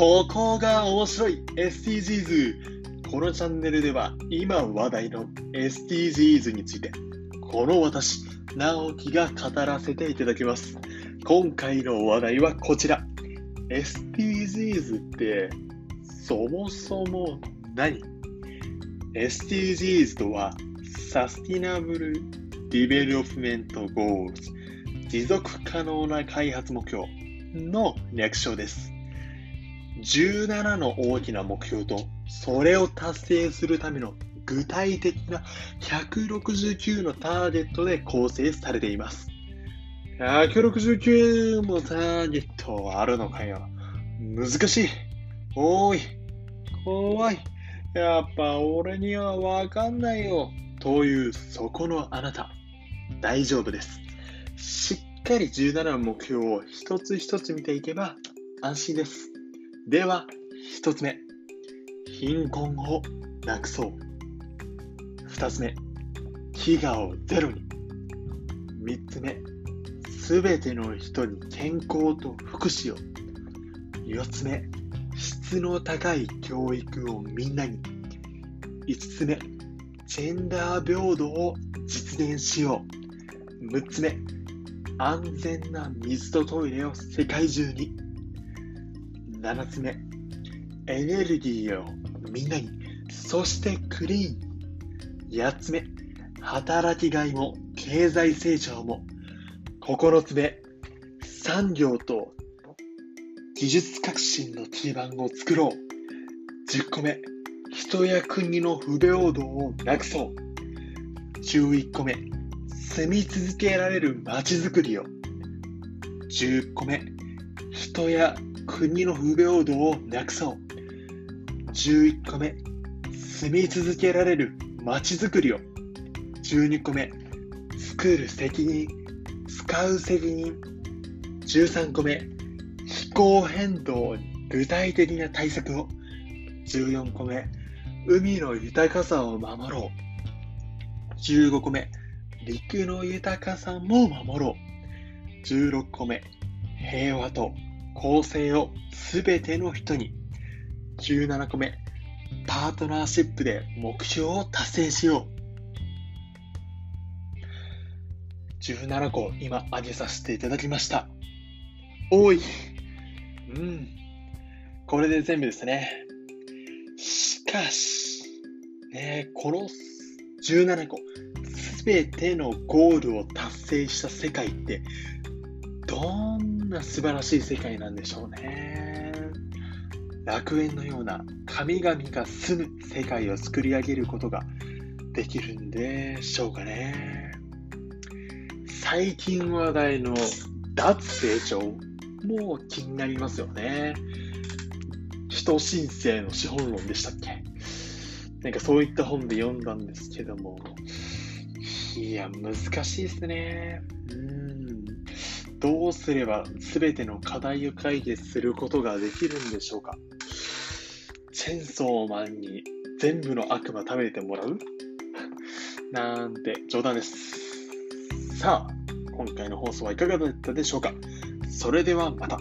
ここが面白い。SDGs このチャンネルでは今話題の SDGs についてこの私直樹が語らせていただきます。今回の話題はこちら。SDGs ってそもそも何 ?SDGs とは Sustainable Development Goals。持続可能な開発目標の略称です。17の大きな目標と、それを達成するための具体的な169のターゲットで構成されています。169もターゲットはあるのかよ。難しい。おい。怖い。やっぱ俺にはわかんないよ。というそこのあなた。大丈夫です。しっかり17の目標を一つ一つ見ていけば安心です。では、一つ目。貧困をなくそう。二つ目。飢餓をゼロに。三つ目。すべての人に健康と福祉を。四つ目。質の高い教育をみんなに。五つ目。ジェンダー平等を実現しよう。六つ目。安全な水とトイレを世界中に。7つ目。エネルギーをみんなに。そしてクリーン。8つ目。働きがいも経済成長も。9つ目。産業と技術革新の基盤を作ろう。10個目。人や国の不平等をなくそう。11個目。住み続けられる街づくりを。10個目、人や国の不平等をなくそう。11個目、住み続けられる街づくりを。12個目、作る責任、使う責任。13個目、気候変動に具体的な対策を。14個目、海の豊かさを守ろう。15個目、陸の豊かさも守ろう。16個目、平和と公正をすべての人に。17個目、パートナーシップで目標を達成しよう。17個今挙げさせていただきました。おい。うん。これで全部ですね。しかし、ねえこの17個、すべてのゴールを達成した世界って、どんな素晴らしい世界なんでしょうね。楽園のような神々が住む世界を作り上げることができるんでしょうかね。最近話題の脱成長も気になりますよね。人申請の資本論でしたっけ？なんかそういった本で読んだんですけども、いや、難しいですね。うん。どうすれば全ての課題を解決することができるんでしょうか？チェンソーマンに全部の悪魔食べてもらう？なんて冗談です。さあ、今回の放送はいかがだったでしょうか？それではまた。